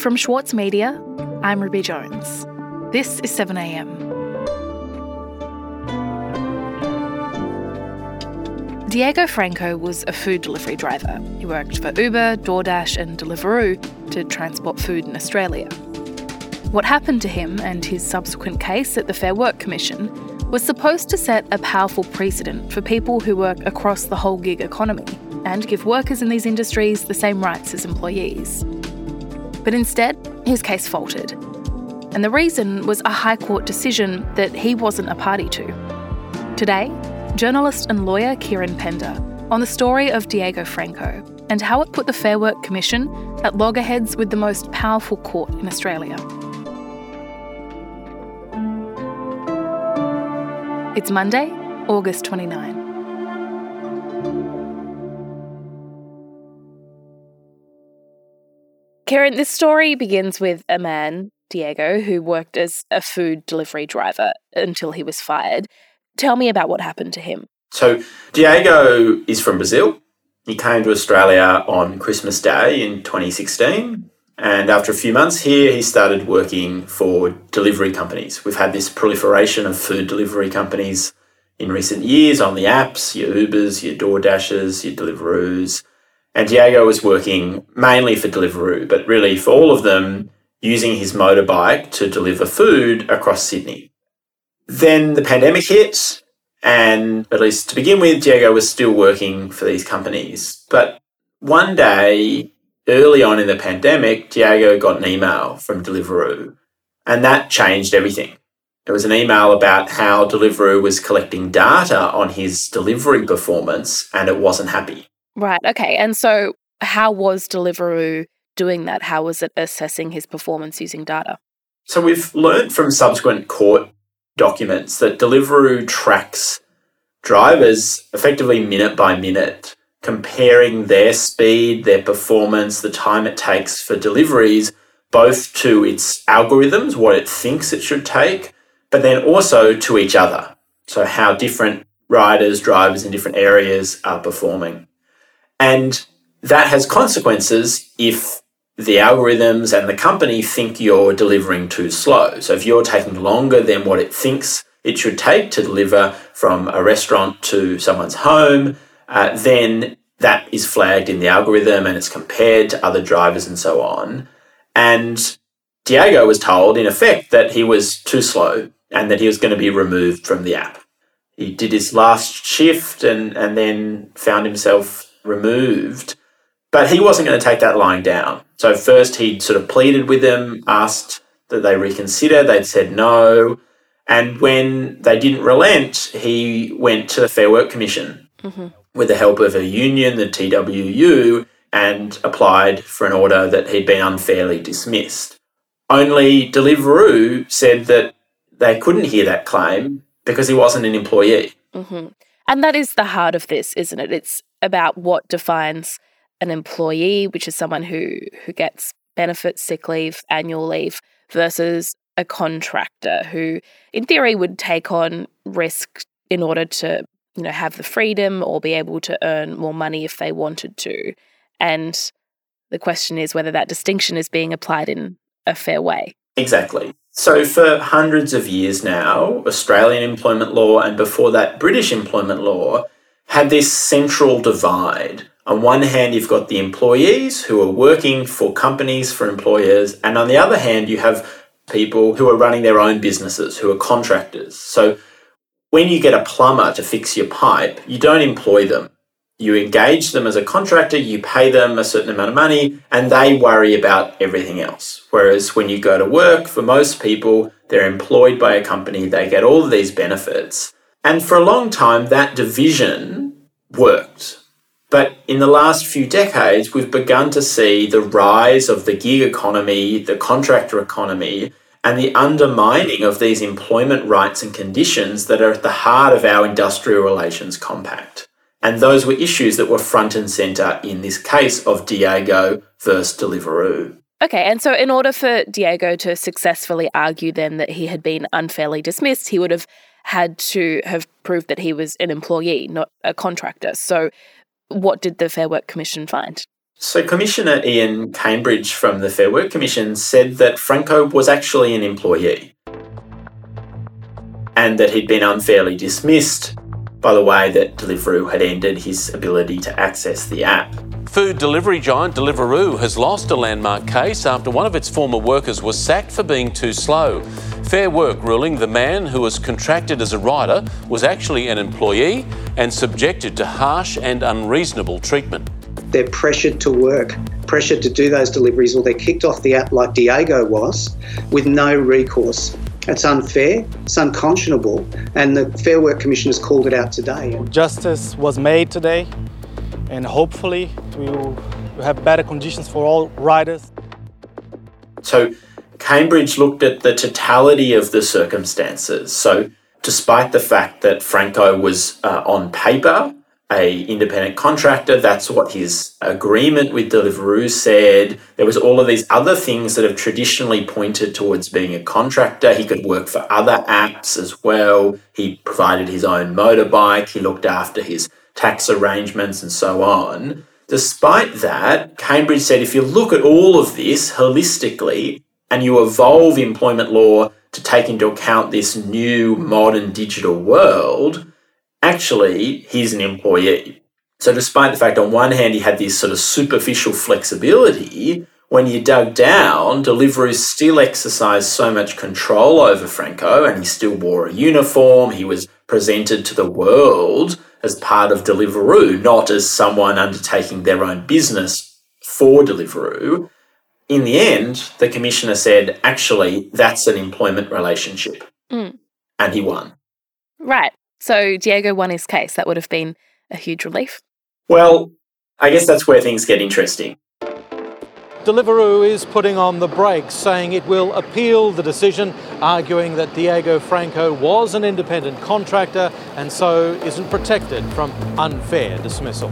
From Schwartz Media, I'm Ruby Jones. This is 7am. Diego Franco was a food delivery driver. He worked for Uber, DoorDash, and Deliveroo to transport food in Australia. What happened to him and his subsequent case at the Fair Work Commission was supposed to set a powerful precedent for people who work across the whole gig economy and give workers in these industries the same rights as employees. But instead, his case faltered. And the reason was a High Court decision that he wasn't a party to. Today, journalist and lawyer Kieran Pender on the story of Diego Franco and how it put the Fair Work Commission at loggerheads with the most powerful court in Australia. It's Monday, August 29. Kieran, this story begins with a man, Diego, who worked as a food delivery driver until he was fired. Tell me about what happened to him. So, Diego is from Brazil. He came to Australia on Christmas Day in 2016. And after a few months here, he started working for delivery companies. We've had this proliferation of food delivery companies in recent years on the apps your Ubers, your DoorDashes, your Deliveroos. And Diego was working mainly for Deliveroo, but really for all of them, using his motorbike to deliver food across Sydney. Then the pandemic hit, and at least to begin with, Diego was still working for these companies. But one day, early on in the pandemic, Diego got an email from Deliveroo, and that changed everything. It was an email about how Deliveroo was collecting data on his delivery performance and it wasn't happy. Right. Okay. And so, how was Deliveroo doing that? How was it assessing his performance using data? So, we've learned from subsequent court documents that Deliveroo tracks drivers effectively minute by minute, comparing their speed, their performance, the time it takes for deliveries, both to its algorithms, what it thinks it should take, but then also to each other. So, how different riders, drivers in different areas are performing. And that has consequences if the algorithms and the company think you're delivering too slow. So if you're taking longer than what it thinks it should take to deliver from a restaurant to someone's home, uh, then that is flagged in the algorithm and it's compared to other drivers and so on. And Diego was told, in effect, that he was too slow and that he was going to be removed from the app. He did his last shift and, and then found himself removed. But he wasn't going to take that lying down. So first he sort of pleaded with them, asked that they reconsider. They'd said no. And when they didn't relent, he went to the Fair Work Commission mm-hmm. with the help of a union, the TWU, and applied for an order that he'd been unfairly dismissed. Only Deliveroo said that they couldn't hear that claim because he wasn't an employee. Mm-hmm. And that is the heart of this, isn't it? It's about what defines an employee, which is someone who who gets benefits, sick leave, annual leave, versus a contractor who, in theory, would take on risk in order to you know have the freedom or be able to earn more money if they wanted to. And the question is whether that distinction is being applied in a fair way. Exactly. So, for hundreds of years now, Australian employment law and before that, British employment law had this central divide. On one hand, you've got the employees who are working for companies, for employers, and on the other hand, you have people who are running their own businesses, who are contractors. So, when you get a plumber to fix your pipe, you don't employ them you engage them as a contractor, you pay them a certain amount of money, and they worry about everything else. Whereas when you go to work, for most people, they're employed by a company, they get all of these benefits. And for a long time, that division worked. But in the last few decades, we've begun to see the rise of the gig economy, the contractor economy, and the undermining of these employment rights and conditions that are at the heart of our industrial relations compact. And those were issues that were front and centre in this case of Diego versus Deliveroo. Okay, and so in order for Diego to successfully argue then that he had been unfairly dismissed, he would have had to have proved that he was an employee, not a contractor. So what did the Fair Work Commission find? So, Commissioner Ian Cambridge from the Fair Work Commission said that Franco was actually an employee and that he'd been unfairly dismissed by the way that Deliveroo had ended his ability to access the app. Food delivery giant Deliveroo has lost a landmark case after one of its former workers was sacked for being too slow. Fair Work ruling the man who was contracted as a rider was actually an employee and subjected to harsh and unreasonable treatment. They're pressured to work, pressured to do those deliveries, or they're kicked off the app like Diego was with no recourse. It's unfair, it's unconscionable, and the Fair Work Commission has called it out today. Justice was made today, and hopefully we will have better conditions for all riders. So, Cambridge looked at the totality of the circumstances. So, despite the fact that Franco was uh, on paper a independent contractor. That's what his agreement with Deliveroo said. There was all of these other things that have traditionally pointed towards being a contractor. He could work for other apps as well. He provided his own motorbike. He looked after his tax arrangements and so on. Despite that, Cambridge said if you look at all of this holistically and you evolve employment law to take into account this new modern digital world, actually he's an employee. So, despite the fact on one hand he had this sort of superficial flexibility, when you dug down, Deliveroo still exercised so much control over Franco and he still wore a uniform. He was presented to the world as part of Deliveroo, not as someone undertaking their own business for Deliveroo. In the end, the commissioner said, actually, that's an employment relationship. Mm. And he won. Right. So Diego won his case. That would have been a huge relief. Well, I guess that's where things get interesting. Deliveroo is putting on the brakes, saying it will appeal the decision, arguing that Diego Franco was an independent contractor and so isn't protected from unfair dismissal.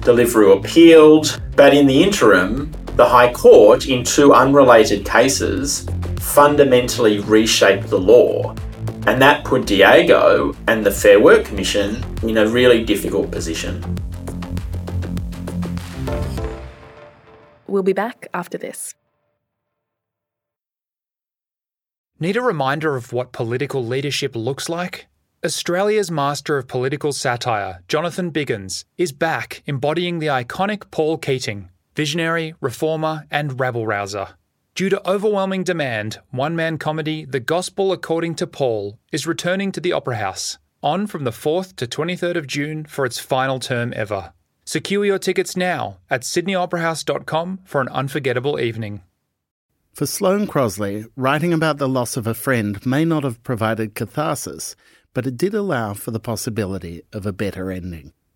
Deliveroo appealed, but in the interim, the High Court, in two unrelated cases, fundamentally reshaped the law and that put Diego and the Fair Work Commission in a really difficult position. We'll be back after this. Need a reminder of what political leadership looks like? Australia's master of political satire, Jonathan Biggins, is back embodying the iconic Paul Keating, visionary, reformer, and rabble rouser. Due to overwhelming demand, one man comedy The Gospel According to Paul is returning to the Opera House, on from the 4th to 23rd of June for its final term ever. Secure your tickets now at sydneyoperahouse.com for an unforgettable evening. For Sloane Crosley, writing about the loss of a friend may not have provided catharsis, but it did allow for the possibility of a better ending.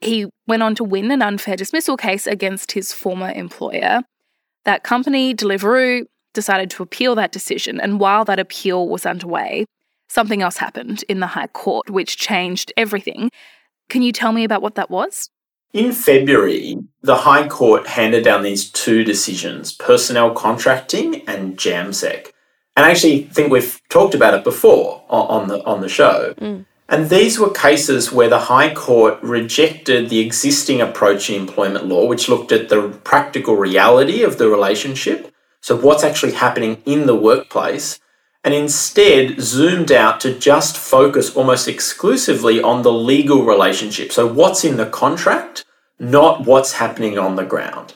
He went on to win an unfair dismissal case against his former employer. That company, Deliveroo, decided to appeal that decision, and while that appeal was underway, something else happened in the High Court which changed everything. Can you tell me about what that was? In February, the High Court handed down these two decisions personnel contracting and Jamsek. And I actually think we've talked about it before on the, on the show. Mm. And these were cases where the High Court rejected the existing approach in employment law, which looked at the practical reality of the relationship, so what's actually happening in the workplace, and instead zoomed out to just focus almost exclusively on the legal relationship. So, what's in the contract, not what's happening on the ground.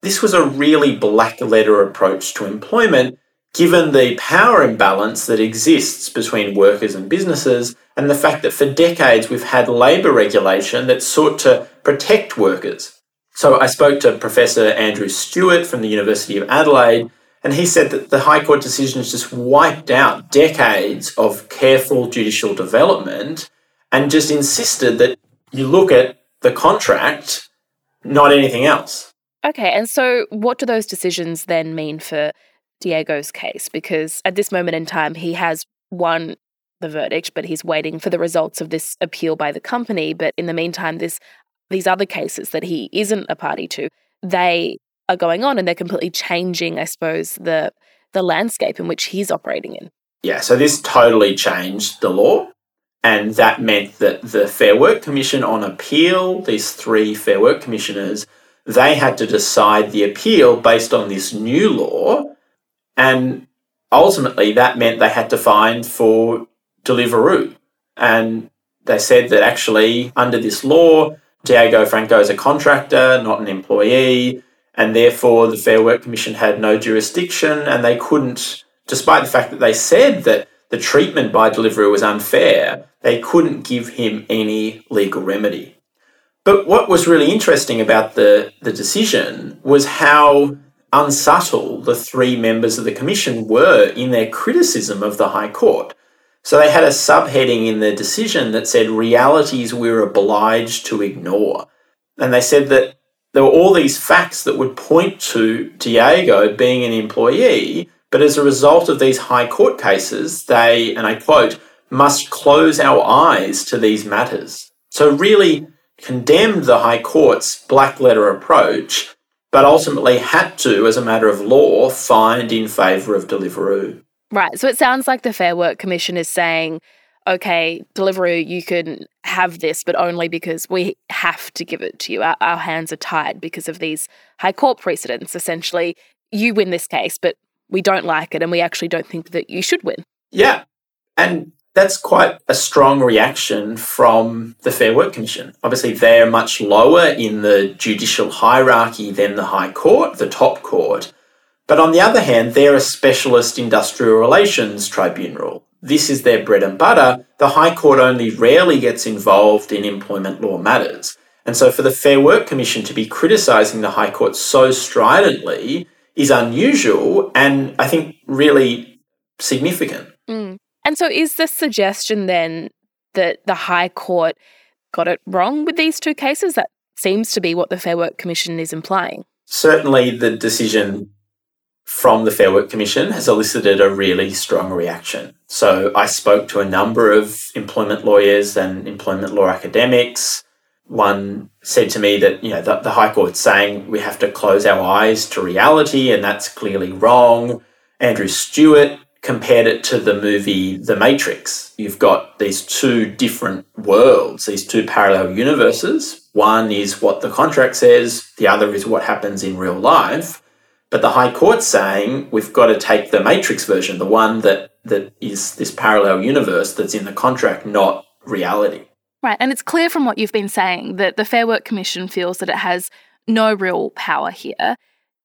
This was a really black letter approach to employment given the power imbalance that exists between workers and businesses, and the fact that for decades we've had labour regulation that sought to protect workers. So I spoke to Professor Andrew Stewart from the University of Adelaide, and he said that the High Court decisions just wiped out decades of careful judicial development and just insisted that you look at the contract, not anything else. Okay, and so what do those decisions then mean for Diego's case? Because at this moment in time, he has won the verdict, but he's waiting for the results of this appeal by the company. But in the meantime, this these other cases that he isn't a party to, they are going on and they're completely changing, I suppose, the the landscape in which he's operating in. Yeah, so this totally changed the law. And that meant that the Fair Work Commission on appeal, these three Fair Work Commissioners, they had to decide the appeal based on this new law. And ultimately, that meant they had to find for Deliveroo. And they said that actually, under this law, Diego Franco is a contractor, not an employee, and therefore the Fair Work Commission had no jurisdiction and they couldn't, despite the fact that they said that the treatment by Deliveroo was unfair, they couldn't give him any legal remedy. But what was really interesting about the, the decision was how unsubtle the three members of the Commission were in their criticism of the High Court. So they had a subheading in the decision that said realities we're obliged to ignore. And they said that there were all these facts that would point to Diego being an employee, but as a result of these high court cases, they, and I quote, must close our eyes to these matters. So, really condemned the High Court's black letter approach, but ultimately had to, as a matter of law, find in favour of Deliveroo. Right. So it sounds like the Fair Work Commission is saying, okay, Deliveroo, you can have this, but only because we have to give it to you. Our, our hands are tied because of these High Court precedents. Essentially, you win this case, but we don't like it and we actually don't think that you should win. Yeah. And that's quite a strong reaction from the Fair Work Commission. Obviously, they're much lower in the judicial hierarchy than the High Court, the top court. But on the other hand, they're a specialist industrial relations tribunal. This is their bread and butter. The High Court only rarely gets involved in employment law matters. And so for the Fair Work Commission to be criticising the High Court so stridently is unusual and I think really significant. And so, is the suggestion then that the High Court got it wrong with these two cases? That seems to be what the Fair Work Commission is implying. Certainly, the decision from the Fair Work Commission has elicited a really strong reaction. So, I spoke to a number of employment lawyers and employment law academics. One said to me that you know the, the High Court's saying we have to close our eyes to reality, and that's clearly wrong. Andrew Stewart compared it to the movie The Matrix. You've got these two different worlds, these two parallel universes. One is what the contract says, the other is what happens in real life. But the High Court's saying we've got to take the Matrix version, the one that, that is this parallel universe that's in the contract, not reality. Right. And it's clear from what you've been saying that the Fair Work Commission feels that it has no real power here.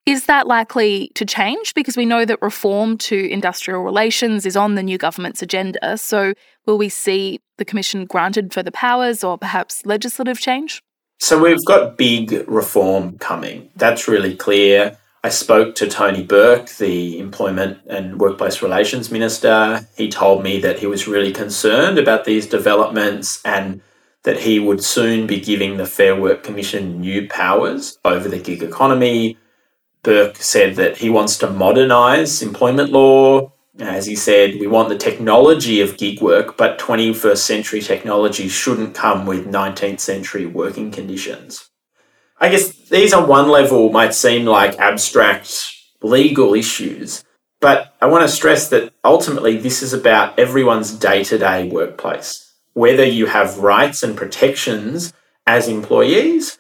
Is that likely to change? Because we know that reform to industrial relations is on the new government's agenda. So, will we see the Commission granted further powers or perhaps legislative change? So, we've got big reform coming. That's really clear. I spoke to Tony Burke, the Employment and Workplace Relations Minister. He told me that he was really concerned about these developments and that he would soon be giving the Fair Work Commission new powers over the gig economy Burke said that he wants to modernise employment law. As he said, we want the technology of gig work, but 21st century technology shouldn't come with 19th century working conditions. I guess these on one level might seem like abstract legal issues, but I want to stress that ultimately this is about everyone's day to day workplace. Whether you have rights and protections as employees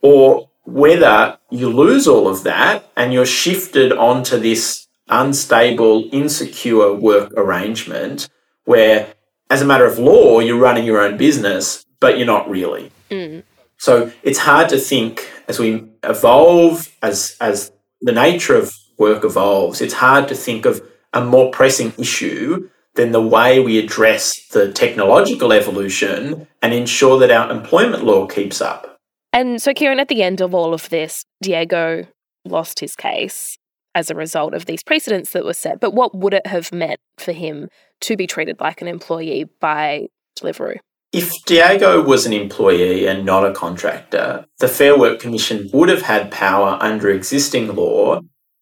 or whether you lose all of that and you're shifted onto this unstable, insecure work arrangement where, as a matter of law, you're running your own business, but you're not really. Mm. So it's hard to think as we evolve, as as the nature of work evolves, it's hard to think of a more pressing issue than the way we address the technological evolution and ensure that our employment law keeps up. And so, Kieran, at the end of all of this, Diego lost his case as a result of these precedents that were set. But what would it have meant for him to be treated like an employee by Deliveroo? If Diego was an employee and not a contractor, the Fair Work Commission would have had power under existing law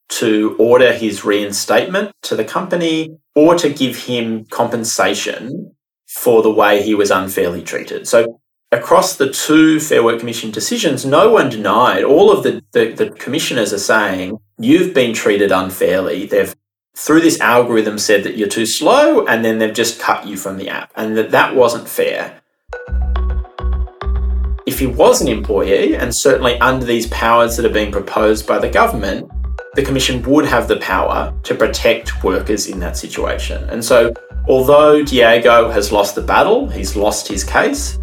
to order his reinstatement to the company or to give him compensation for the way he was unfairly treated. So across the two Fair Work Commission decisions, no one denied. All of the, the, the, commissioners are saying, you've been treated unfairly. They've, through this algorithm, said that you're too slow, and then they've just cut you from the app, and that that wasn't fair. If he was an employee, and certainly under these powers that are being proposed by the government, the Commission would have the power to protect workers in that situation. And so, although Diego has lost the battle, he's lost his case,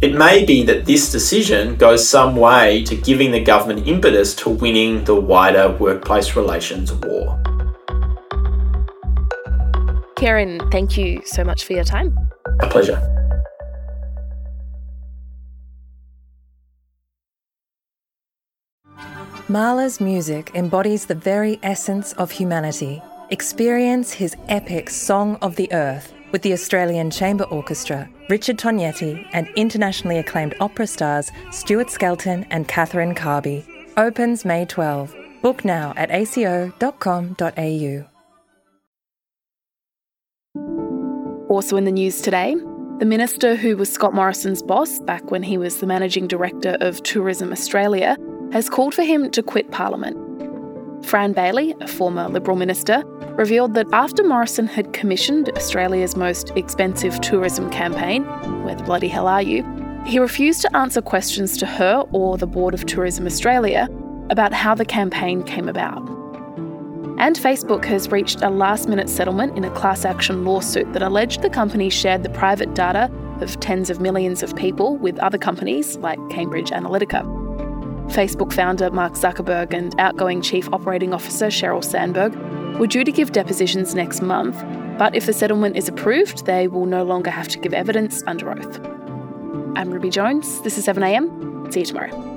it may be that this decision goes some way to giving the government impetus to winning the wider workplace relations war. Kieran, thank you so much for your time. A pleasure. Mahler's music embodies the very essence of humanity. Experience his epic Song of the Earth with the Australian Chamber Orchestra, Richard Tognetti, and internationally acclaimed opera stars Stuart Skelton and Catherine Carby. Opens May 12. Book now at aco.com.au. Also in the news today, the minister who was Scott Morrison's boss back when he was the managing director of Tourism Australia has called for him to quit Parliament. Fran Bailey, a former Liberal minister, revealed that after Morrison had commissioned Australia's most expensive tourism campaign, Where the Bloody Hell Are You? he refused to answer questions to her or the Board of Tourism Australia about how the campaign came about. And Facebook has reached a last minute settlement in a class action lawsuit that alleged the company shared the private data of tens of millions of people with other companies like Cambridge Analytica. Facebook founder Mark Zuckerberg and outgoing Chief Operating Officer Sheryl Sandberg were due to give depositions next month, but if the settlement is approved, they will no longer have to give evidence under oath. I'm Ruby Jones. This is 7am. See you tomorrow.